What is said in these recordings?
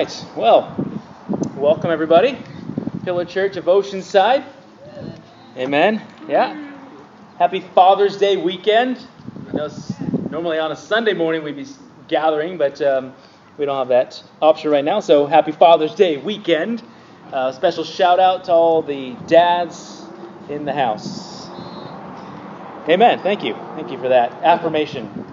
right. Well, welcome everybody. Pillar Church of Oceanside. Amen. Yeah. Happy Father's Day weekend. Know normally on a Sunday morning we'd be gathering, but um, we don't have that option right now. So happy Father's Day weekend. Uh, special shout out to all the dads in the house. Amen. Thank you. Thank you for that affirmation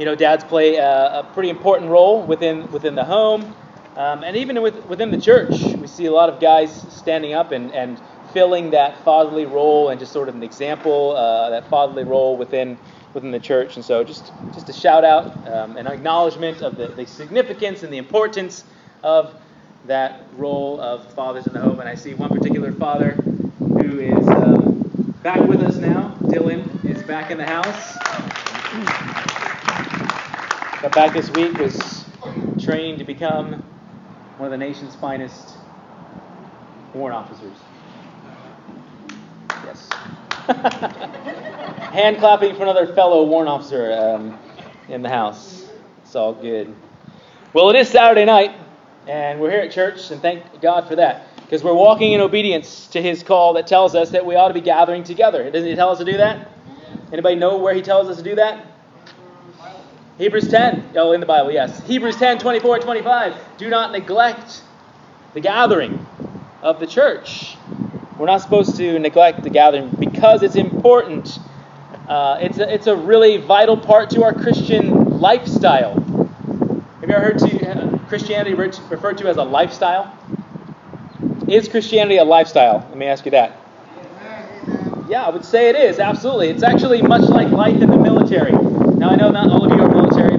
you know, dads play a, a pretty important role within within the home, um, and even with, within the church. We see a lot of guys standing up and, and filling that fatherly role and just sort of an example, uh, that fatherly role within within the church. And so, just just a shout out, um, an acknowledgement of the, the significance and the importance of that role of fathers in the home. And I see one particular father who is um, back with us now. Dylan is back in the house. Got back this week, was trained to become one of the nation's finest warrant officers. Yes. Hand clapping for another fellow warrant officer um, in the house. It's all good. Well, it is Saturday night, and we're here at church, and thank God for that. Because we're walking in obedience to his call that tells us that we ought to be gathering together. Doesn't he tell us to do that? Anybody know where he tells us to do that? Hebrews 10. Oh, in the Bible, yes. Hebrews 10, 24, 25. Do not neglect the gathering of the church. We're not supposed to neglect the gathering because it's important. Uh, it's, a, it's a really vital part to our Christian lifestyle. Have you ever heard to, uh, Christianity referred to as a lifestyle? Is Christianity a lifestyle? Let me ask you that. Yeah, I would say it is, absolutely. It's actually much like life in the military. Now, I know not all of you are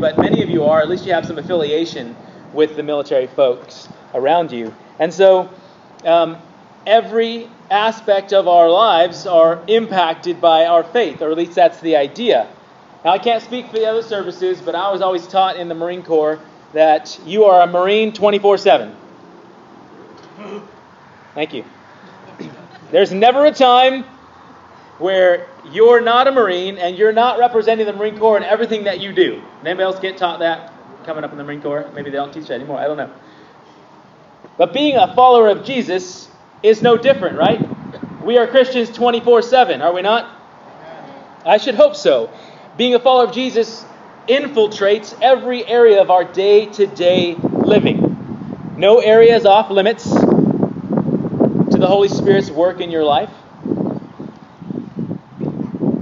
but many of you are. At least you have some affiliation with the military folks around you. And so, um, every aspect of our lives are impacted by our faith, or at least that's the idea. Now, I can't speak for the other services, but I was always taught in the Marine Corps that you are a Marine 24 7. Thank you. There's never a time where you're not a Marine and you're not representing the Marine Corps in everything that you do. Anybody else get taught that coming up in the Marine Corps? Maybe they don't teach that anymore. I don't know. But being a follower of Jesus is no different, right? We are Christians 24 7, are we not? I should hope so. Being a follower of Jesus infiltrates every area of our day to day living. No area is off limits to the Holy Spirit's work in your life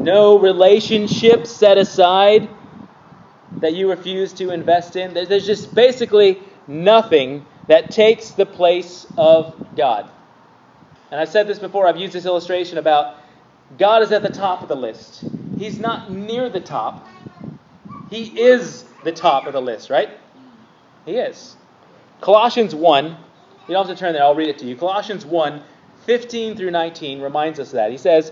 no relationship set aside that you refuse to invest in. There's just basically nothing that takes the place of God. And I've said this before, I've used this illustration about God is at the top of the list. He's not near the top, He is the top of the list, right? He is. Colossians 1, you don't have to turn there, I'll read it to you. Colossians 1, 15 through 19 reminds us of that. He says,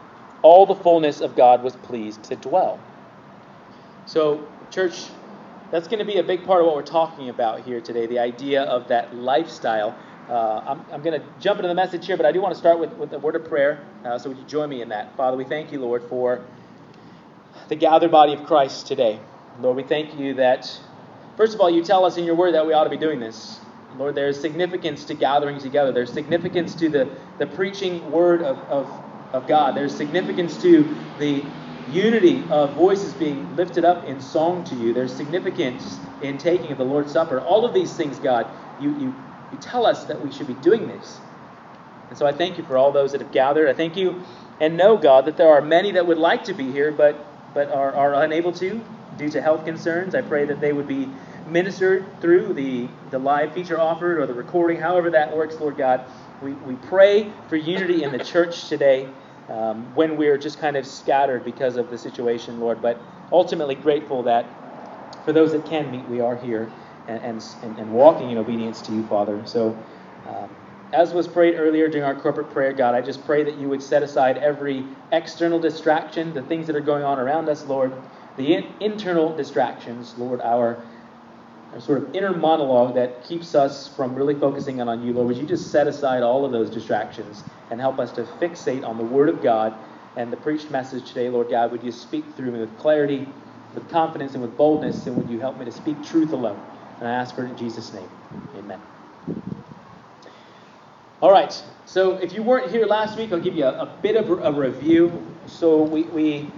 all the fullness of God was pleased to dwell. So, church, that's going to be a big part of what we're talking about here today the idea of that lifestyle. Uh, I'm, I'm going to jump into the message here, but I do want to start with, with a word of prayer. Uh, so, would you join me in that? Father, we thank you, Lord, for the gathered body of Christ today. Lord, we thank you that, first of all, you tell us in your word that we ought to be doing this. Lord, there's significance to gathering together. There's significance to the, the preaching word of, of of God. There's significance to the unity of voices being lifted up in song to you. There's significance in taking of the Lord's Supper. All of these things, God, you, you, you tell us that we should be doing this. And so I thank you for all those that have gathered. I thank you and know, God, that there are many that would like to be here but, but are, are unable to due to health concerns. I pray that they would be ministered through the, the live feature offered or the recording, however that works, Lord God. We, we pray for unity in the church today um, when we're just kind of scattered because of the situation, Lord. But ultimately grateful that for those that can meet, we are here. and, and, and walking in obedience to you, Father. So, um, as was prayed earlier during our corporate prayer, God, I just pray that you would set aside every external distraction, the things that are going on around us, Lord, the in- internal distractions, Lord, our, our sort of inner monologue that keeps us from really focusing on you, Lord. Would you just set aside all of those distractions and help us to fixate on the Word of God and the preached message today, Lord God? Would you speak through me with clarity, with confidence, and with boldness, and would you help me to speak truth alone? And I ask for it in Jesus' name. Amen. All right, so if you weren't here last week, I'll give you a, a bit of a review. So we, we,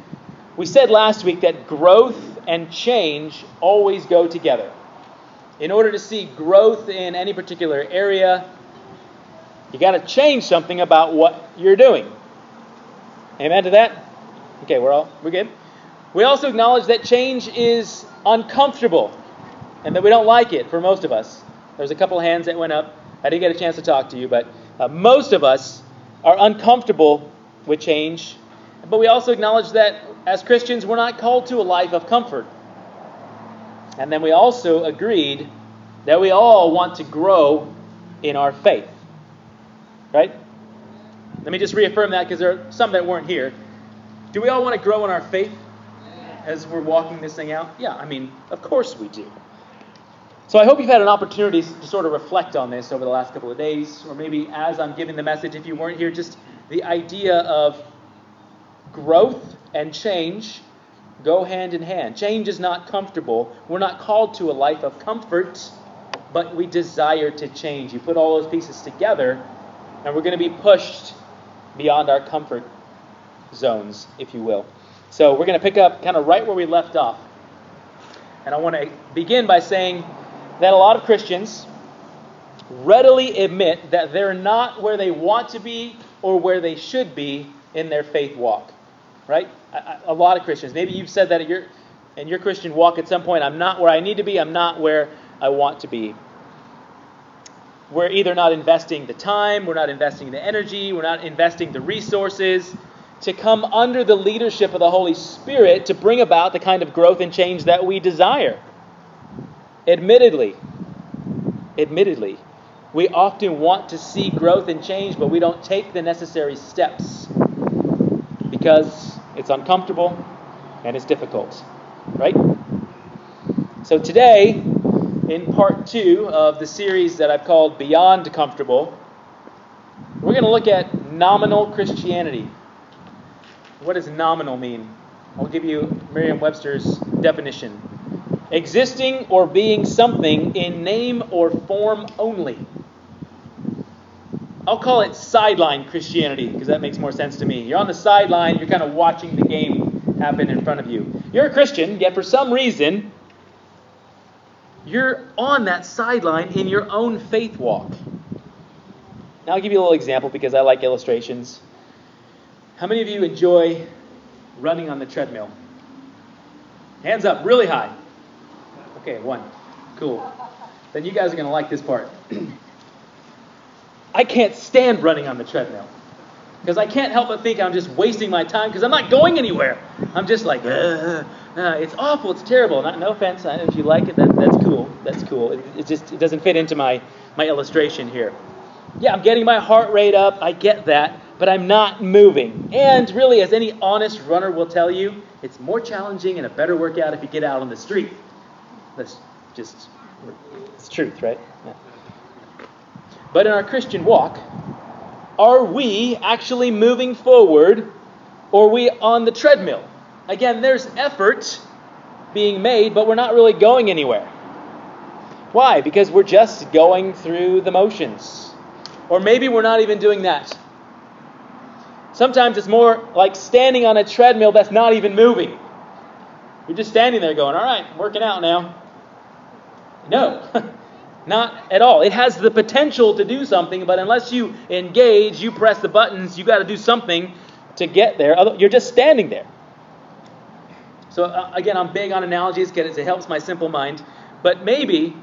we said last week that growth and change always go together. In order to see growth in any particular area, you got to change something about what you're doing. Amen to that? Okay, we're all we're good. We also acknowledge that change is uncomfortable and that we don't like it for most of us. There's a couple of hands that went up. I didn't get a chance to talk to you, but uh, most of us are uncomfortable with change. But we also acknowledge that as Christians, we're not called to a life of comfort. And then we also agreed that we all want to grow in our faith. Right? Let me just reaffirm that because there are some that weren't here. Do we all want to grow in our faith as we're walking this thing out? Yeah, I mean, of course we do. So I hope you've had an opportunity to sort of reflect on this over the last couple of days, or maybe as I'm giving the message, if you weren't here, just the idea of growth and change go hand in hand. Change is not comfortable. We're not called to a life of comfort, but we desire to change. You put all those pieces together, and we're going to be pushed beyond our comfort zones, if you will. So we're going to pick up kind of right where we left off. And I want to begin by saying that a lot of Christians readily admit that they're not where they want to be or where they should be in their faith walk. Right? A, lot of Christians. Maybe you've said that in your, in your Christian walk at some point I'm not where I need to be, I'm not where I want to be. We're either not investing the time, we're not investing the energy, we're not investing the resources to come under the leadership of the Holy Spirit to bring about the kind of growth and change that we desire. Admittedly, admittedly, we often want to see growth and change, but we don't take the necessary steps because it's uncomfortable and it's difficult. Right? So today, in part two of the series that I've called Beyond Comfortable, we're going to look at nominal Christianity. What does nominal mean? I'll give you Merriam Webster's definition existing or being something in name or form only. I'll call it sideline Christianity because that makes more sense to me. You're on the sideline, you're kind of watching the game happen in front of you. You're a Christian, yet for some reason, you're on that sideline in your own faith walk. Now, I'll give you a little example because I like illustrations. How many of you enjoy running on the treadmill? Hands up, really high. Okay, one. Cool. Then you guys are going to like this part. I can't stand running on the treadmill because I can't help but think I'm just wasting my time because I'm not going anywhere. I'm just like, uh, uh, it's awful, it's terrible. Not, no offense, if you like it, that, that's cool. That's cool. It, it just it doesn't fit into my my illustration here. Yeah, I'm getting my heart rate up. I get that, but I'm not moving. And really, as any honest runner will tell you, it's more challenging and a better workout if you get out on the street. That's just, it's truth, right? Yeah. But in our Christian walk, are we actually moving forward or are we on the treadmill? Again, there's effort being made, but we're not really going anywhere. Why? Because we're just going through the motions. Or maybe we're not even doing that. Sometimes it's more like standing on a treadmill that's not even moving. You're just standing there going, all right, working out now. No, not at all. It has the potential to do something, but unless you engage, you press the buttons, you got to do something to get there. You're just standing there. So, uh, again, I'm big on analogies because it helps my simple mind. But maybe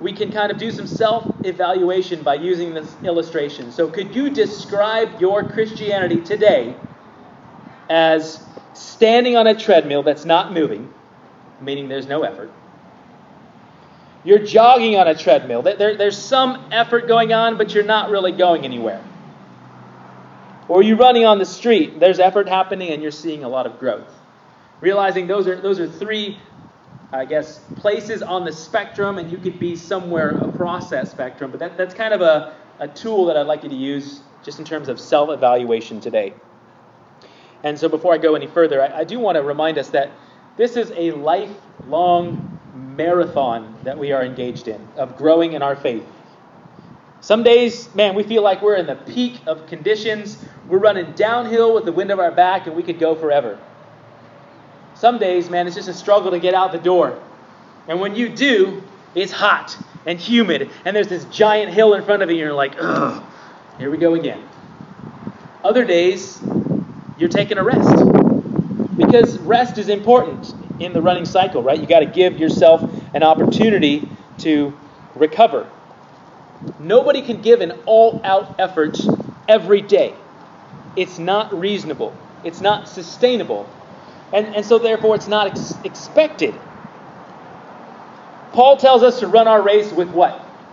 we can kind of do some self evaluation by using this illustration. So, could you describe your Christianity today as standing on a treadmill that's not moving, meaning there's no effort? You're jogging on a treadmill. There, there's some effort going on, but you're not really going anywhere. Or you're running on the street. There's effort happening, and you're seeing a lot of growth. Realizing those are those are three, I guess, places on the spectrum, and you could be somewhere across that spectrum. But that, that's kind of a, a tool that I'd like you to use just in terms of self-evaluation today. And so, before I go any further, I, I do want to remind us that this is a lifelong marathon that we are engaged in of growing in our faith. Some days, man, we feel like we're in the peak of conditions. We're running downhill with the wind of our back and we could go forever. Some days, man, it's just a struggle to get out the door. And when you do, it's hot and humid, and there's this giant hill in front of you, and you're like, ugh, here we go again. Other days, you're taking a rest. Because rest is important in the running cycle, right? You got to give yourself an opportunity to recover. Nobody can give an all out effort every day. It's not reasonable, it's not sustainable, and, and so therefore it's not ex- expected. Paul tells us to run our race with what?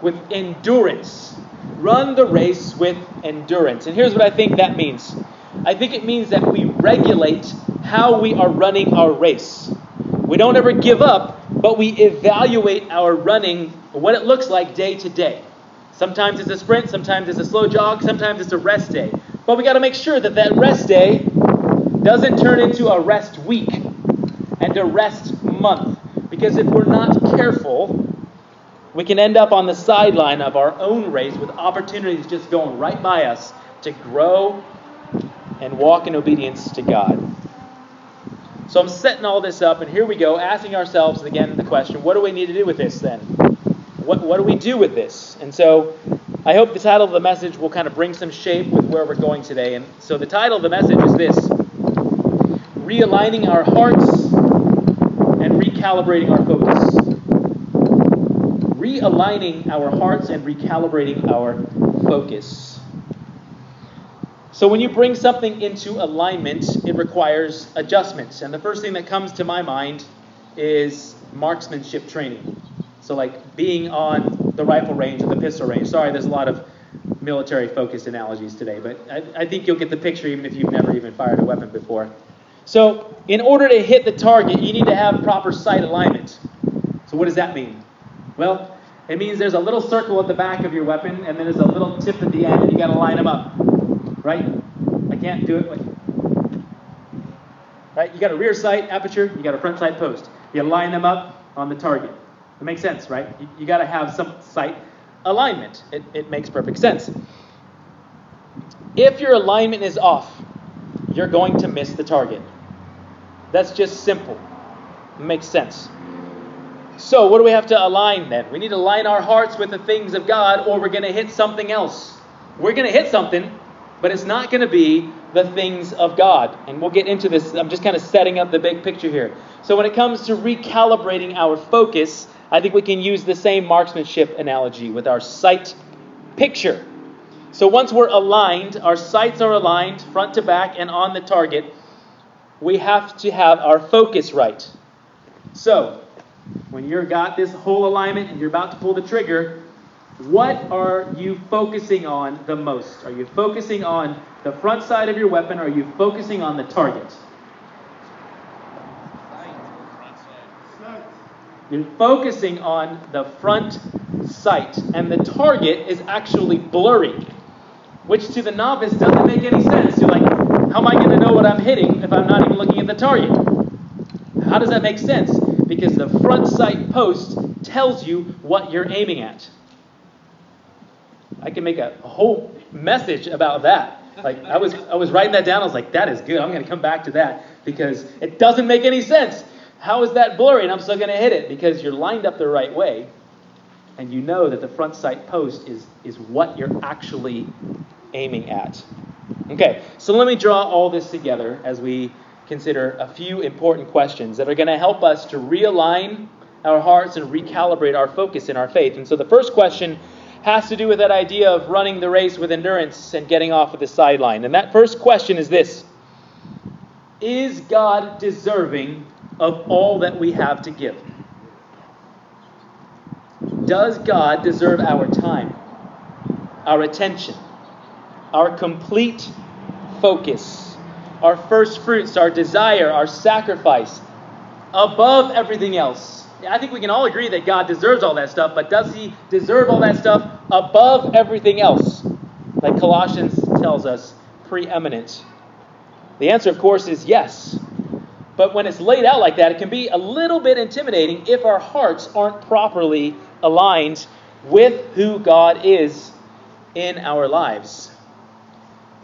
With endurance. Run the race with endurance. And here's what I think that means I think it means that we regulate how we are running our race. We don't ever give up, but we evaluate our running, what it looks like day to day. Sometimes it's a sprint, sometimes it's a slow jog, sometimes it's a rest day. But we got to make sure that that rest day doesn't turn into a rest week and a rest month. Because if we're not careful, we can end up on the sideline of our own race with opportunities just going right by us to grow and walk in obedience to God. So I'm setting all this up, and here we go, asking ourselves again the question what do we need to do with this then? What, what do we do with this? And so I hope the title of the message will kind of bring some shape with where we're going today. And so the title of the message is this Realigning Our Hearts and Recalibrating Our Focus. Realigning our hearts and recalibrating our focus. So when you bring something into alignment, it requires adjustments. And the first thing that comes to my mind is marksmanship training. So like being on the rifle range or the pistol range. Sorry, there's a lot of military focused analogies today, but I, I think you'll get the picture even if you've never even fired a weapon before. So in order to hit the target, you need to have proper sight alignment. So what does that mean? Well, it means there's a little circle at the back of your weapon, and then there's a little tip at the end, and you got to line them up right? I can't do it right? You got a rear sight aperture, you got a front sight post. You line them up on the target. It makes sense, right? You, you got to have some sight alignment. It, it makes perfect sense. If your alignment is off, you're going to miss the target. That's just simple. It makes sense. So, what do we have to align then? We need to align our hearts with the things of God, or we're going to hit something else. We're going to hit something, but it's not going to be the things of God. And we'll get into this. I'm just kind of setting up the big picture here. So, when it comes to recalibrating our focus, I think we can use the same marksmanship analogy with our sight picture. So, once we're aligned, our sights are aligned front to back and on the target, we have to have our focus right. So, when you've got this whole alignment and you're about to pull the trigger, what are you focusing on the most? Are you focusing on the front sight of your weapon or are you focusing on the target? You're focusing on the front sight, and the target is actually blurry, which to the novice doesn't make any sense. You're like, how am I going to know what I'm hitting if I'm not even looking at the target? How does that make sense? Because the front sight post tells you what you're aiming at. I can make a, whole message about that. Like I was I was writing that down. I was like, that is good. I'm going to come back to that because it doesn't make any sense. How is that blurry? And I'm still going to hit it because you're lined up the right way, and you know that the front sight post is is what you're actually aiming at. Okay, so let me draw all this together as we consider a few important questions that are going to help us to realign our hearts and recalibrate our focus in our faith. And so the first question has to do with that idea of running the race with endurance and getting off of the sideline. And that first question is this Is God deserving of all that we have to give? Does God deserve our time, our attention, our complete focus, our first fruits, our desire, our sacrifice, above everything else? I think we can all agree that God deserves all that stuff, but does He deserve all that stuff above everything else? Like Colossians tells us, preeminent. The answer, of course, is yes. But when it's laid out like that, it can be a little bit intimidating if our hearts aren't properly aligned with who God is in our lives.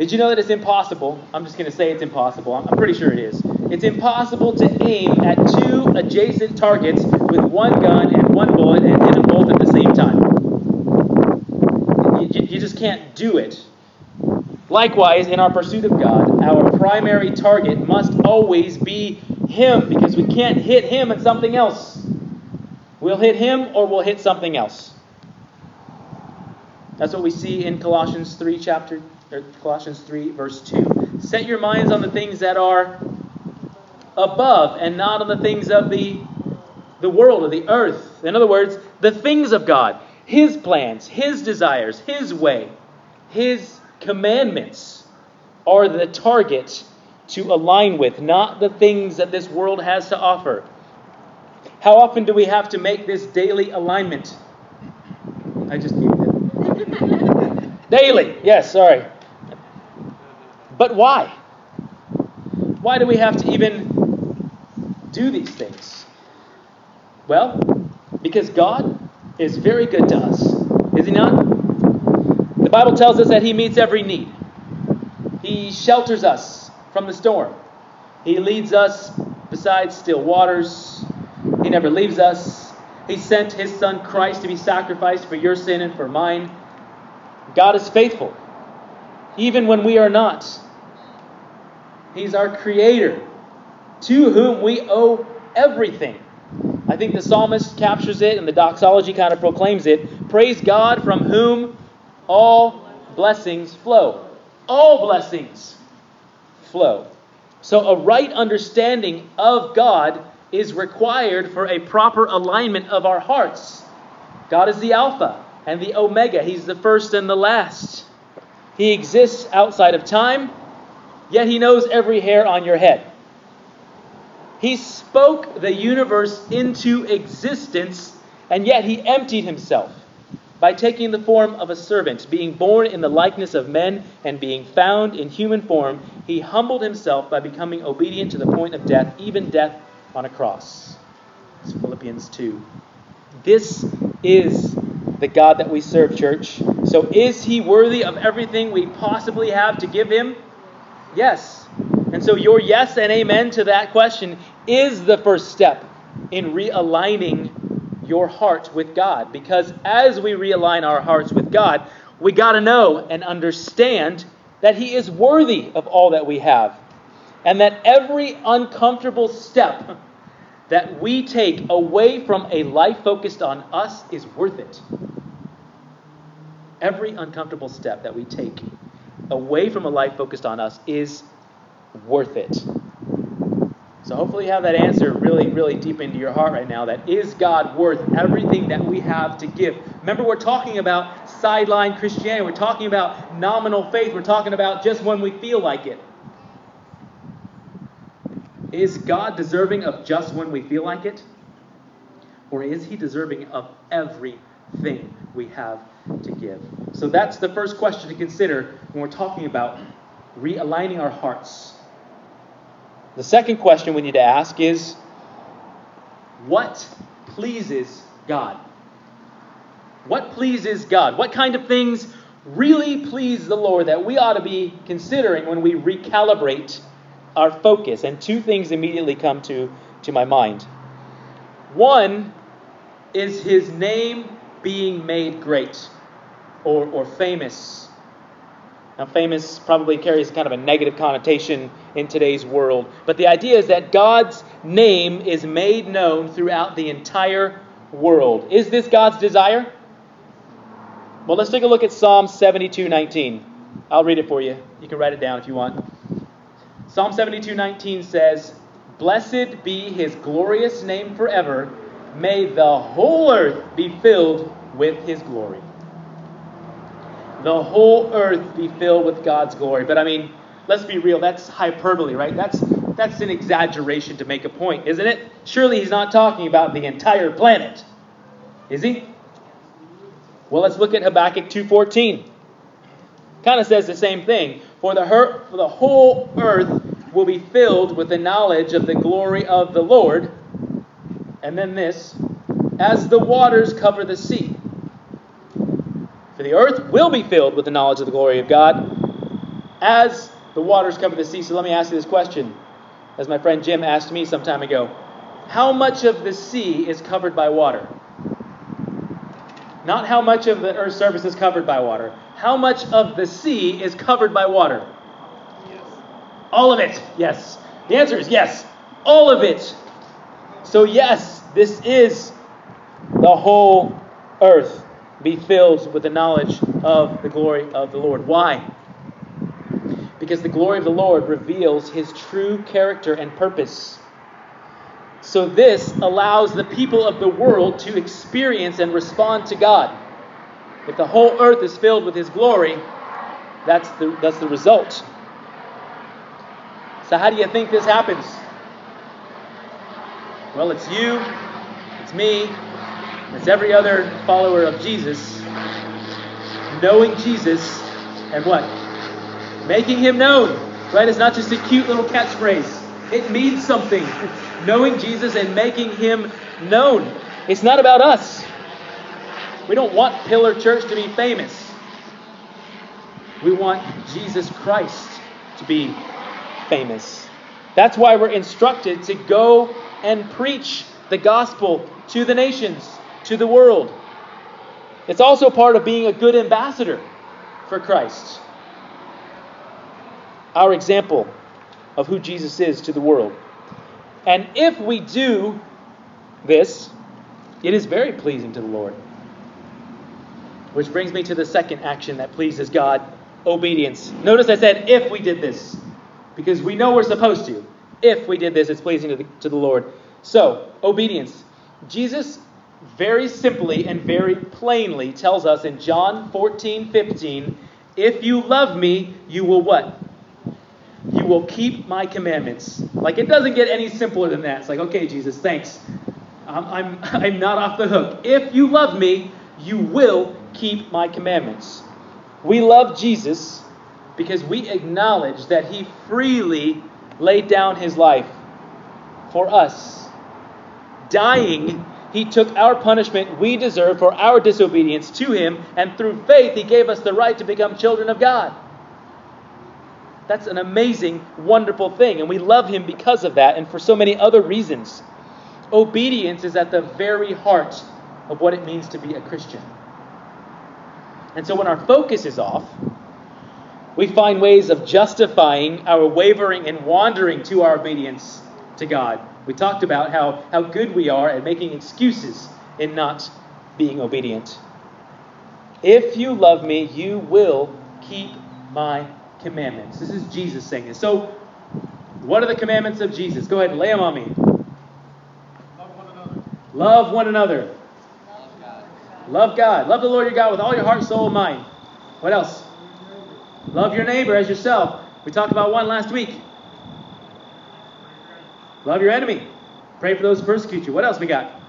Did you know that it's impossible? I'm just going to say it's impossible. I'm pretty sure it is. It's impossible to aim at two adjacent targets with one gun and one bullet and hit them both at the same time. You, you just can't do it. Likewise, in our pursuit of God, our primary target must always be Him because we can't hit Him at something else. We'll hit Him or we'll hit something else. That's what we see in Colossians 3 chapter Colossians 3 verse 2. Set your minds on the things that are above and not on the things of the the world or the earth. In other words, the things of God, his plans, his desires, his way, his commandments are the target to align with, not the things that this world has to offer. How often do we have to make this daily alignment? I just gave it. daily, yes, sorry. But why? Why do we have to even do these things? Well, because God is very good to us, is He not? The Bible tells us that He meets every need. He shelters us from the storm. He leads us beside still waters. He never leaves us. He sent His Son Christ to be sacrificed for your sin and for mine. God is faithful, even when we are not. He's our Creator, to whom we owe everything. I think the psalmist captures it and the doxology kind of proclaims it. Praise God from whom all blessings flow. All blessings flow. So, a right understanding of God is required for a proper alignment of our hearts. God is the Alpha and the Omega, He's the first and the last. He exists outside of time, yet He knows every hair on your head. He spoke the universe into existence, and yet He emptied Himself by taking the form of a servant, being born in the likeness of men, and being found in human form, he humbled himself by becoming obedient to the point of death, even death on a cross. It's Philippians 2. This is the God that we serve, church. So is he worthy of everything we possibly have to give him? Yes. And so your yes and amen to that question is the first step in realigning your heart with God. Because as we realign our hearts with God, we got to know and understand that He is worthy of all that we have. And that every uncomfortable step that we take away from a life focused on us is worth it. Every uncomfortable step that we take away from a life focused on us is worth it. So hopefully you have that answer really, really deep into your heart right now. That is God worth everything that we have to give? Remember, we're talking about sideline Christianity. We're talking about nominal faith. We're talking about just when we feel like it. Is God deserving of just when we feel like it? Or is he deserving of everything we have to give? So that's the first question to consider when we're talking about realigning our hearts the second question we need to ask is what pleases God? What pleases God? What kind of things really please the Lord that we ought to be considering when we recalibrate our focus? And two things immediately come to, to my mind. One is his name being made great or, or famous now, famous probably carries kind of a negative connotation in today's world, but the idea is that God's name is made known throughout the entire world. Is this God's desire? Well, let's take a look at Psalm 72:19. I'll read it for you. You can write it down if you want. Psalm 72:19 says, "Blessed be his glorious name forever. May the whole earth be filled with his glory. The whole earth be filled with God's glory. But I mean, let's be real, that's hyperbole, right? That's that's an exaggeration to make a point, isn't it? Surely he's not talking about the entire planet. Is he? Well, let's look at Habakkuk 2:14. Kind of says the same thing. For the, her- for the whole earth will be filled with the knowledge of the glory of the Lord. And then this, as the waters cover the sea. For the earth will be filled with the knowledge of the glory of God, as the waters cover the sea. So let me ask you this question, as my friend Jim asked me some time ago. How much of the sea is covered by water? Not how much of the earth's surface is covered by water. How much of the sea is covered by water? Yes. All of it. Yes. The answer is yes. All of it. So, yes, this is the whole earth be filled with the knowledge of the glory of the Lord. Why? Because the glory of the Lord reveals his true character and purpose. So, this allows the people of the world to experience and respond to God. If the whole earth is filled with His glory, that's the, that's the result. So, how do you think this happens? Well, it's you, it's me, it's every other follower of Jesus knowing Jesus and what? Making Him known. Right? It's not just a cute little catchphrase, it means something knowing Jesus and making him known. It's not about us. We don't want Pillar Church to be famous. We want Jesus Christ to be famous. That's why we're instructed to go and preach the gospel to the nations, to the world. It's also part of being a good ambassador for Christ. Our example of who Jesus is to the world. And if we do this, it is very pleasing to the Lord. Which brings me to the second action that pleases God obedience. Notice I said if we did this, because we know we're supposed to. If we did this, it's pleasing to the, to the Lord. So, obedience. Jesus very simply and very plainly tells us in John 14 15, if you love me, you will what? You will keep my commandments. Like it doesn't get any simpler than that. It's like, okay, Jesus, thanks. I'm, I'm, I'm not off the hook. If you love me, you will keep my commandments. We love Jesus because we acknowledge that he freely laid down his life for us. Dying, he took our punishment we deserve for our disobedience to him, and through faith, he gave us the right to become children of God. That's an amazing, wonderful thing. And we love him because of that and for so many other reasons. Obedience is at the very heart of what it means to be a Christian. And so when our focus is off, we find ways of justifying our wavering and wandering to our obedience to God. We talked about how, how good we are at making excuses in not being obedient. If you love me, you will keep my commandments. This is Jesus saying this. So, what are the commandments of Jesus? Go ahead and lay them on me. Love one another. Love one another. God. Love God. Love the Lord your God with all your heart, soul, and mind. What else? Love your neighbor as yourself. We talked about one last week. Love your enemy. Pray for those who persecute you. What else we got?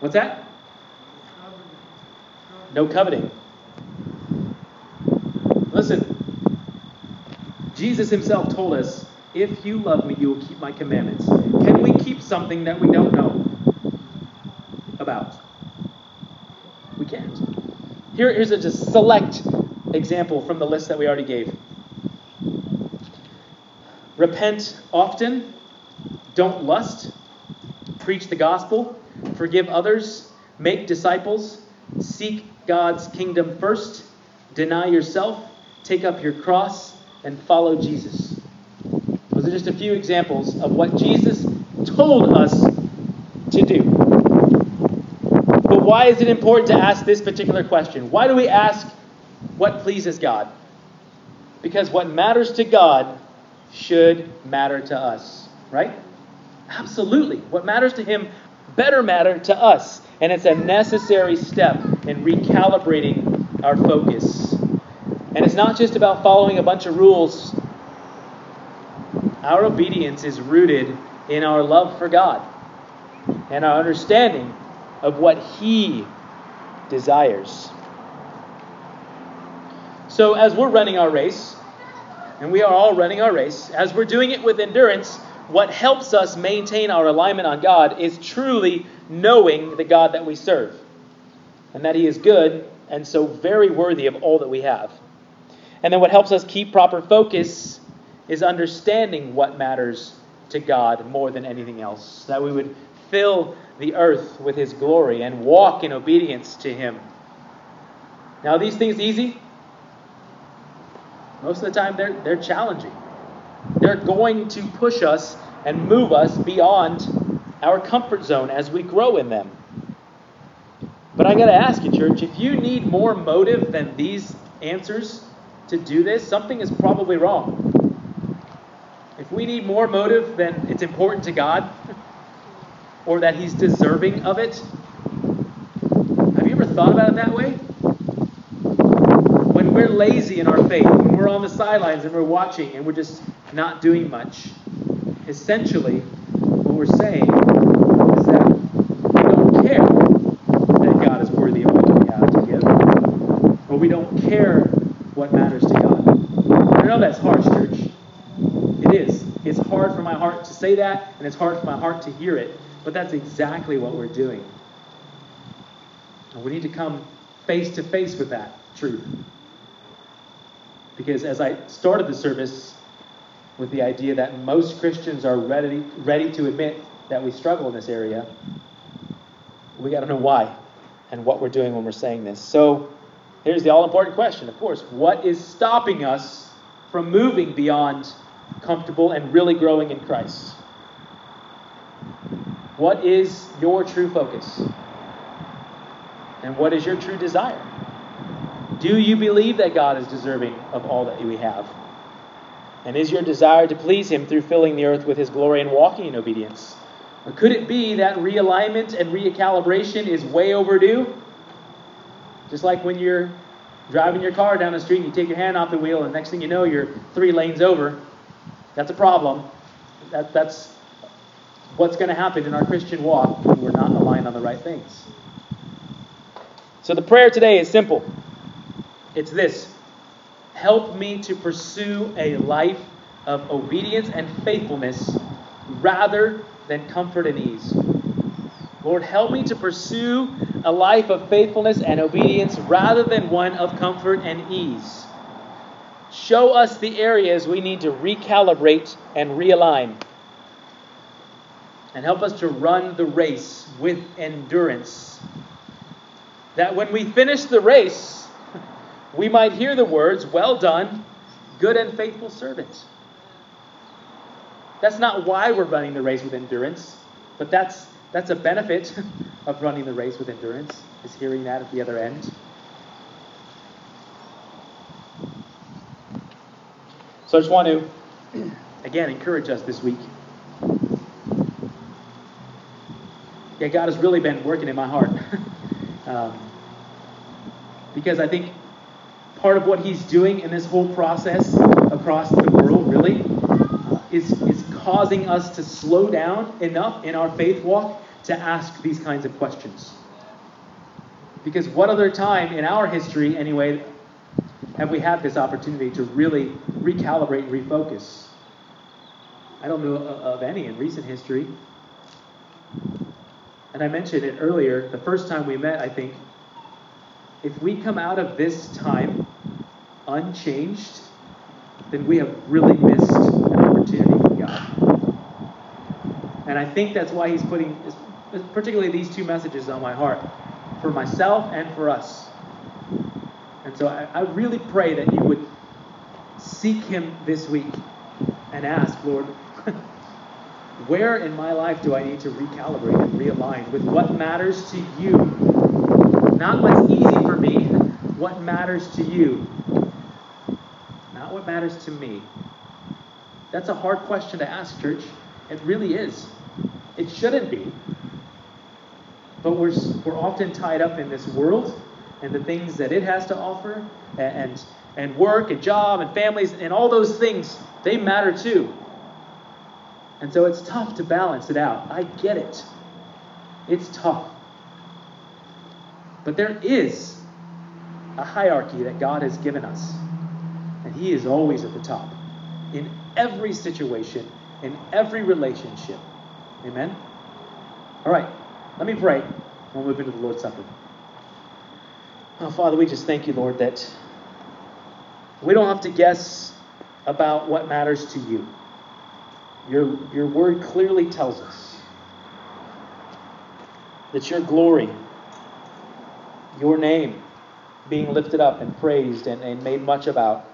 What's that? No coveting. Listen, Jesus himself told us, If you love me, you will keep my commandments. Can we keep something that we don't know about? Here, here's a just select example from the list that we already gave. Repent often, don't lust, preach the gospel, forgive others, make disciples, seek God's kingdom first, deny yourself, take up your cross, and follow Jesus. Those are just a few examples of what Jesus told us to do. Why is it important to ask this particular question? Why do we ask what pleases God? Because what matters to God should matter to us, right? Absolutely. What matters to him better matter to us. And it's a necessary step in recalibrating our focus. And it's not just about following a bunch of rules. Our obedience is rooted in our love for God and our understanding of what He desires. So, as we're running our race, and we are all running our race, as we're doing it with endurance, what helps us maintain our alignment on God is truly knowing the God that we serve, and that He is good and so very worthy of all that we have. And then what helps us keep proper focus is understanding what matters to God more than anything else, that we would fill the earth with His glory and walk in obedience to Him. Now, these things easy? Most of the time, they're, they're challenging. They're going to push us and move us beyond our comfort zone as we grow in them. But I got to ask you, church, if you need more motive than these answers to do this, something is probably wrong. If we need more motive than it's important to God or that He's deserving of it, have you ever thought about it that way? When we're lazy in our faith, when we're on the sidelines and we're watching and we're just not doing much, essentially what we're saying is that we don't care that God is worthy of what we have to give, or we don't care what matters to God. I know that's harsh, church. It is. It's hard for my heart to say that, and it's hard for my heart to hear it, but that's exactly what we're doing. And we need to come face to face with that truth. Because as I started the service with the idea that most Christians are ready, ready to admit that we struggle in this area, we got to know why and what we're doing when we're saying this. So here's the all important question, of course what is stopping us from moving beyond comfortable and really growing in Christ? What is your true focus? And what is your true desire? Do you believe that God is deserving of all that we have? And is your desire to please Him through filling the earth with His glory and walking in obedience? Or could it be that realignment and recalibration is way overdue? Just like when you're driving your car down the street and you take your hand off the wheel, and next thing you know, you're three lanes over. That's a problem. That, that's what's going to happen in our Christian walk when we're not aligned on the right things. So the prayer today is simple. It's this Help me to pursue a life of obedience and faithfulness rather than comfort and ease. Lord, help me to pursue a life of faithfulness and obedience rather than one of comfort and ease. Show us the areas we need to recalibrate and realign. And help us to run the race with endurance. That when we finish the race, we might hear the words, Well done, good and faithful servant. That's not why we're running the race with endurance, but that's, that's a benefit of running the race with endurance, is hearing that at the other end. So I just want to, again, encourage us this week. Yeah, God has really been working in my heart. um, because I think part of what he's doing in this whole process across the world, really, is, is causing us to slow down enough in our faith walk to ask these kinds of questions. Because what other time in our history, anyway, have we had this opportunity to really recalibrate, and refocus? I don't know of any in recent history. And I mentioned it earlier, the first time we met, I think, if we come out of this time unchanged, then we have really missed an opportunity from God. And I think that's why He's putting, particularly these two messages on my heart, for myself and for us. And so I, I really pray that you would seek Him this week and ask, Lord, where in my life do I need to recalibrate and realign with what matters to you? Not what's easy for me, what matters to you not what matters to me? That's a hard question to ask, church. It really is. It shouldn't be. But we're, we're often tied up in this world and the things that it has to offer, and, and work and job and families and all those things, they matter too. And so it's tough to balance it out. I get it. It's tough. But there is a hierarchy that God has given us. And He is always at the top in every situation, in every relationship. Amen? All right, let me pray. We'll move into the Lord's Supper. Oh, Father, we just thank you, Lord, that we don't have to guess about what matters to you. Your, your word clearly tells us that your glory, your name, being lifted up and praised and, and made much about,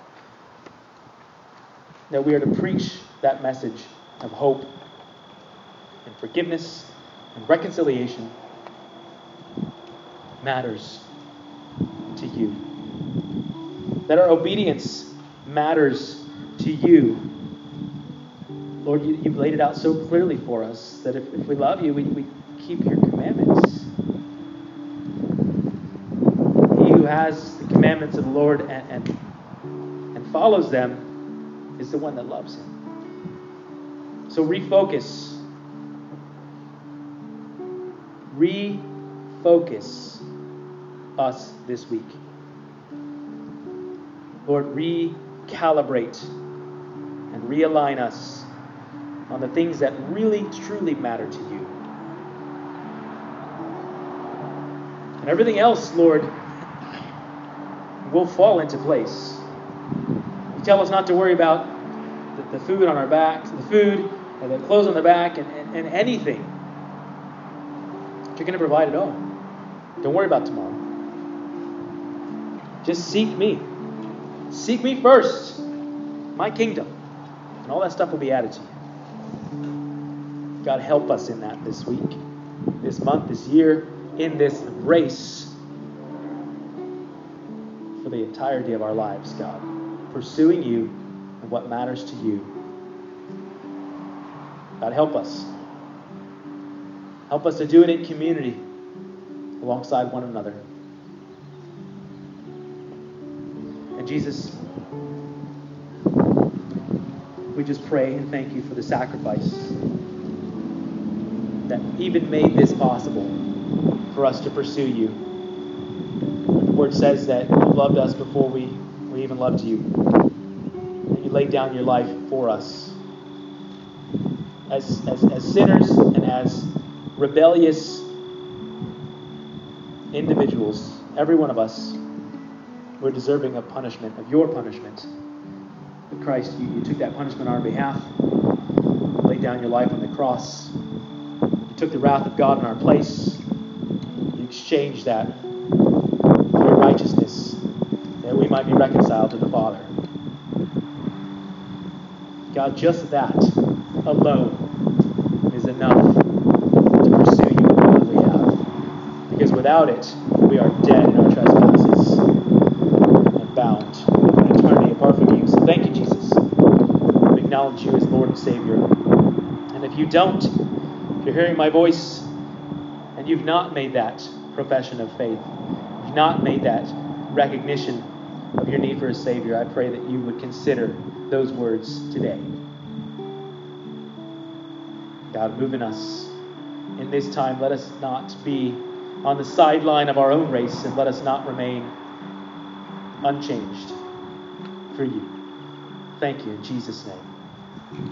that we are to preach that message of hope and forgiveness and reconciliation matters to you. That our obedience matters to you. Lord, you, have laid it out so clearly for us that if, if we love you, we, we keep your commandments. He who has the commandments of the Lord and, and, and follows them is the one that loves him. So refocus. Refocus us this week. Lord, recalibrate and realign us on the things that really, truly matter to you. And everything else, Lord, will fall into place. You tell us not to worry about the, the food on our backs, the food, or the clothes on the back, and, and, and anything. You're going to provide it all. Don't worry about tomorrow. Just seek me. Seek me first, my kingdom, and all that stuff will be added to you. God, help us in that this week, this month, this year, in this race for the entirety of our lives, God. Pursuing you and what matters to you. God, help us. Help us to do it in community alongside one another. And Jesus, we just pray and thank you for the sacrifice that even made this possible for us to pursue you. The word says that you loved us before we, we even loved you. And you laid down your life for us. As, as, as sinners and as rebellious individuals, every one of us, we're deserving of punishment, of your punishment. But Christ, you, you took that punishment on our behalf, laid down your life on the cross. Took the wrath of God in our place. You exchanged that for your righteousness, that we might be reconciled to the Father. God, just that alone is enough to pursue you in all we have. Because without it, we are dead in our trespasses and bound an eternity apart from you. So thank you, Jesus. We acknowledge you as Lord and Savior. And if you don't, if you're hearing my voice and you've not made that profession of faith, you've not made that recognition of your need for a Savior, I pray that you would consider those words today. God, move in us in this time. Let us not be on the sideline of our own race and let us not remain unchanged for you. Thank you in Jesus' name.